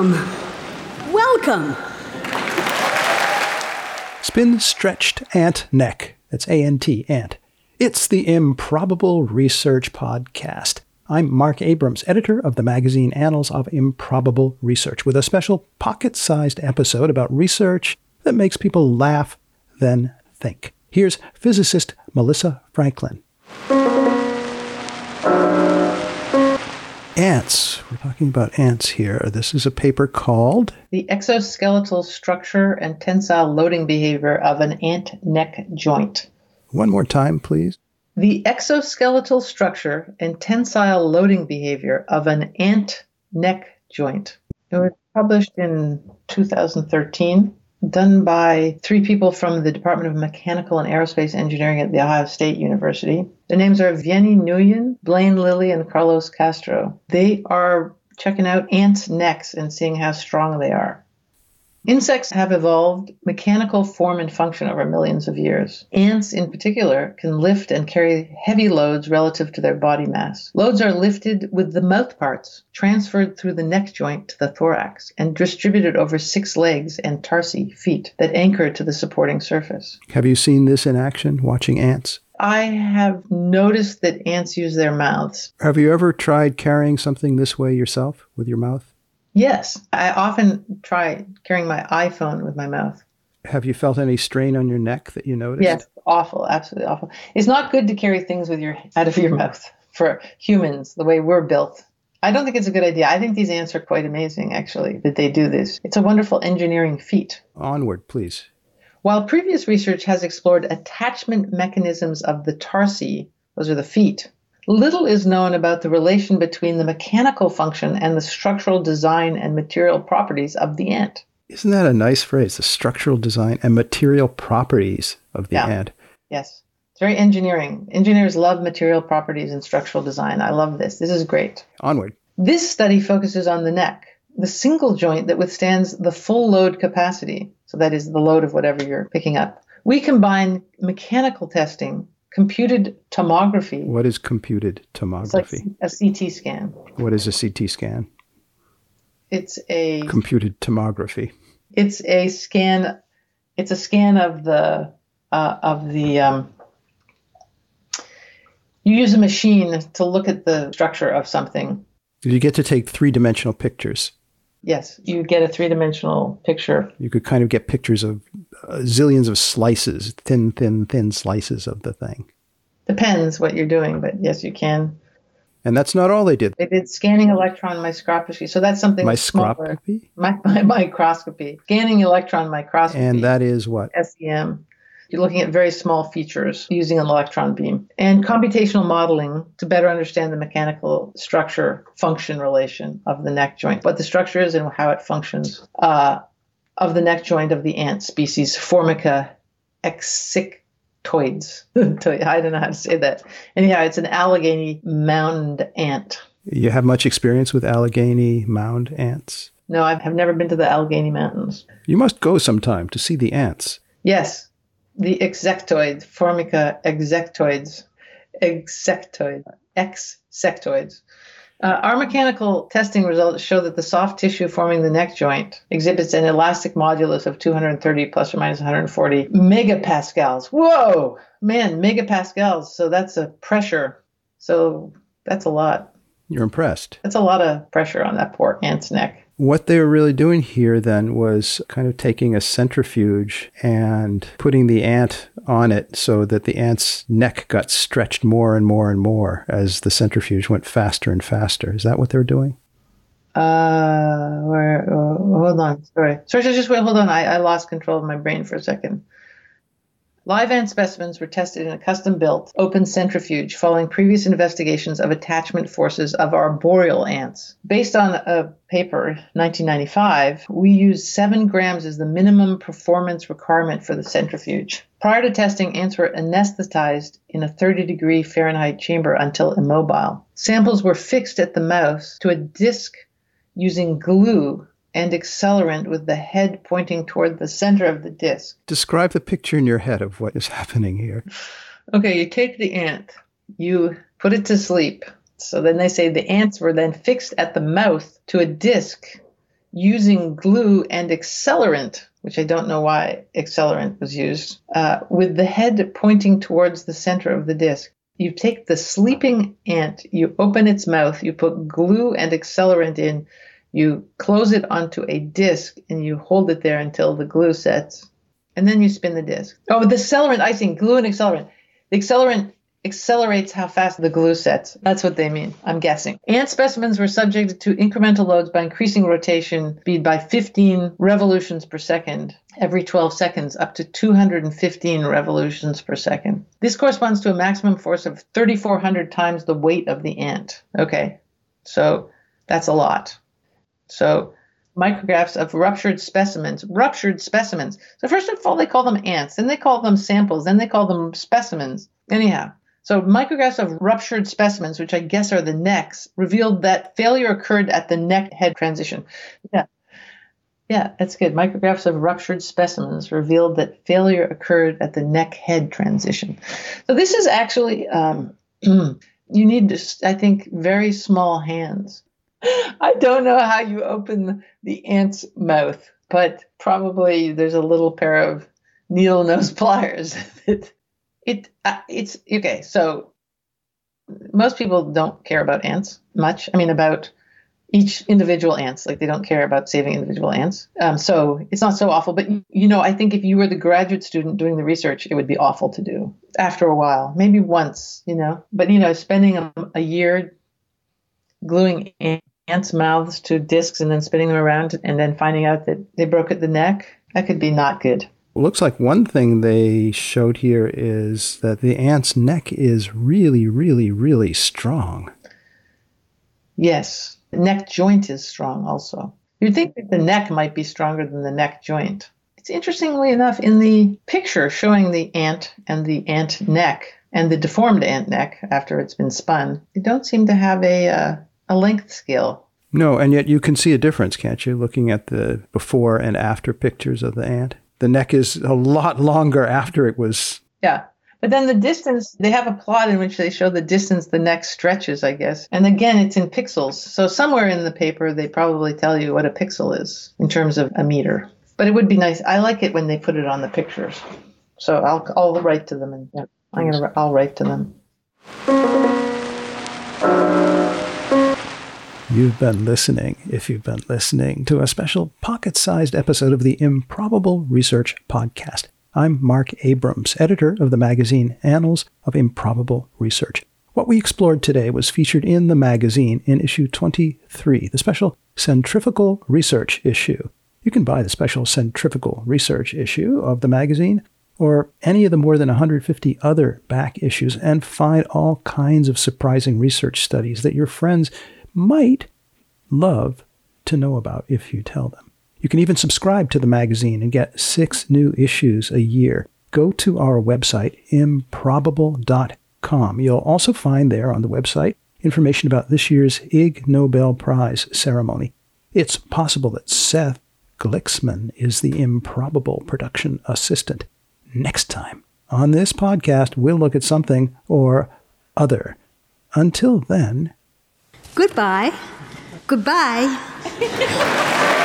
Welcome. Welcome. Spin stretched ant neck. That's A N T, ant. It's the Improbable Research Podcast. I'm Marc Abrahams, editor of the magazine Annals of Improbable Research, with a special pocket sized episode about research that makes people laugh, then think. Here's physicist Melissa Franklin. Ants. We're talking about ants here. This is a paper called The Exoskeletal Structure and Tensile Loading Behavior of an Ant Neck Joint. One more time, please. The exoskeletal structure and tensile loading behavior of an ant neck joint. It was published in 2013, done by three people from the Department of Mechanical and Aerospace Engineering at The Ohio State University. Their names are Vianney Nguyen, Blaine Lilly, and Carlos Castro. They are checking out ants' necks and seeing how strong they are. Insects have evolved mechanical form and function over millions of years. Ants, in particular, can lift and carry heavy loads relative to their body mass. Loads are lifted with the mouth parts, transferred through the neck joint to the thorax, and distributed over six legs and tarsi, feet, that anchor to the supporting surface. Have you seen this in action, watching ants? I have noticed that ants use their mouths. Have you ever tried carrying something this way yourself with your mouth? Yes, I often try carrying my iPhone with my mouth. Have you felt any strain on your neck that you noticed? Yes, awful, absolutely awful. It's not good to carry things with your out of your mouth for humans the way we're built. I don't think it's a good idea. I think these ants are quite amazing, actually, that they do this. It's a wonderful engineering feat. Onward, please. While previous research has explored attachment mechanisms of the tarsi, those are the feet, little is known about the relation between the mechanical function and the structural design and material properties of the ant. Isn't that a nice phrase? The structural design and material properties of the Yeah. ant. Yes. It's very engineering. Engineers love material properties and structural design. I love this. This is great. Onward. This study focuses on the neck, the single joint that withstands the full load capacity. So that is the load of whatever you're picking up. We combine mechanical testing, computed tomography. What is computed tomography? It's like a CT scan. what is a CT scan? It's a Computed tomography. it's a scan. It's a scan of the uh, of the. Um, you use a machine to look at the structure of something. You get to take three dimensional pictures. Yes, you get a three dimensional picture. You could kind of get pictures of uh, zillions of slices, thin, thin, thin slices of the thing. Depends what you're doing, but yes, you can. And that's not all they did. They did scanning electron microscopy, so that's something. Microscopy. Mi- mi- microscopy, scanning electron microscopy, And that is what? SEM. You're looking at very small features using an electron beam and computational modeling to better understand the mechanical structure function relation of the neck joint, what the structure is and how it functions uh, of the neck joint of the ant species Formica exsectoides. I don't know how to say that. Anyhow, it's an Allegheny mound ant. You have much experience with Allegheny mound ants? No, I have never been to the Allegheny Mountains. You must go sometime to see the ants. Yes, the exectoids, Formica exectoids, exectoid, exsectoids. Uh, our mechanical testing results show that the soft tissue forming the neck joint exhibits an elastic modulus of 230 plus or minus 140 megapascals. Whoa, man, megapascals. So that's a pressure. So that's a lot. You're impressed. That's a lot of pressure on that poor ant's neck. What they were really doing here then was kind of taking a centrifuge and putting the ant on it so that the ant's neck got stretched more and more and more as the centrifuge went faster and faster. Is that what they were doing? Uh, where? Uh, hold on. Sorry. Sorry. Just wait. Hold on. I, I lost control of my brain for a second. Live ant specimens were tested in a custom-built open centrifuge following previous investigations of attachment forces of arboreal ants. Based on a paper, 1995, we used 7 grams as the minimum performance requirement for the centrifuge. Prior to testing, ants were anesthetized in a 30 degree Fahrenheit chamber until immobile. Samples were fixed at the mouth to a disc using glue and accelerant with the head pointing toward the center of the disc. Describe the picture in your head of what is happening here. Okay, you take the ant, you put it to sleep. So then they say the ants were then fixed at the mouth to a disc using glue and accelerant, which I don't know why accelerant was used, uh, with the head pointing towards the center of the disc. You take the sleeping ant, you open its mouth, you put glue and accelerant in, you close it onto a disc, and you hold it there until the glue sets, and then you spin the disc. Oh, the accelerant, I think, glue and accelerant. The accelerant accelerates how fast the glue sets. That's what they mean, I'm guessing. Ant specimens were subjected to incremental loads by increasing rotation speed by 15 revolutions per second every 12 seconds, up to 215 revolutions per second. This corresponds to a maximum force of 3,400 times the weight of the ant. Okay, so that's a lot. So micrographs of ruptured specimens. Ruptured specimens. So first of all, they call them ants, then they call them samples, then they call them specimens. Anyhow, so micrographs of ruptured specimens, which I guess are the necks, revealed that failure occurred at the neck head transition. Yeah. Yeah, that's good. Micrographs of ruptured specimens revealed that failure occurred at the neck head transition. So this is actually, um, you need, I think, very small hands. I don't know how you open the ant's mouth, but probably there's a little pair of needle nose pliers that it uh, it's okay. So most people don't care about ants much. I mean, about each individual ants. Like they don't care about saving individual ants. Um, so it's not so awful. But you know, I think if you were the graduate student doing the research, it would be awful to do after a while. Maybe once, you know. But you know, spending a, a year gluing ants' mouths to discs and then spinning them around, and then finding out that they broke at the neck, that could be not good looks like one thing they showed here is that the ant's neck is really, really, really strong. Yes, the neck joint is strong also. You'd think that the neck might be stronger than the neck joint. It's interestingly enough in the picture showing the ant and the ant neck and the deformed ant neck after it's been spun, they don't seem to have a uh, a length scale. No, and yet you can see a difference, can't you, looking at the before and after pictures of the ant? the neck is a lot longer after it was. Yeah. But then the distance, they have a plot in which they show the distance the neck stretches, I guess. And again, it's in pixels. So somewhere in the paper, they probably tell you what a pixel is in terms of a meter. But it would be nice. I like it when they put it on the pictures. So I'll, I'll write to them and yeah, I'm gonna I'll write to them. You've been listening, if you've been listening, to a special pocket sized episode of the Improbable Research Podcast. I'm Marc Abrahams, editor of the magazine Annals of Improbable Research. What we explored today was featured in the magazine in issue 23, the special Centrifugal Research issue. You can buy the special Centrifugal Research issue of the magazine or any of the more than 150 other back issues and find all kinds of surprising research studies that your friends might love to know about if you tell them. You can even subscribe to the magazine and get six new issues a year. Go to our website, improbable.com. You'll also find there on the website information about this year's Ig Nobel Prize ceremony. It's possible that Seth Gliksman is the improbable production assistant. Next time on this podcast, we'll look at something or other. Until then, Goodbye. Goodbye.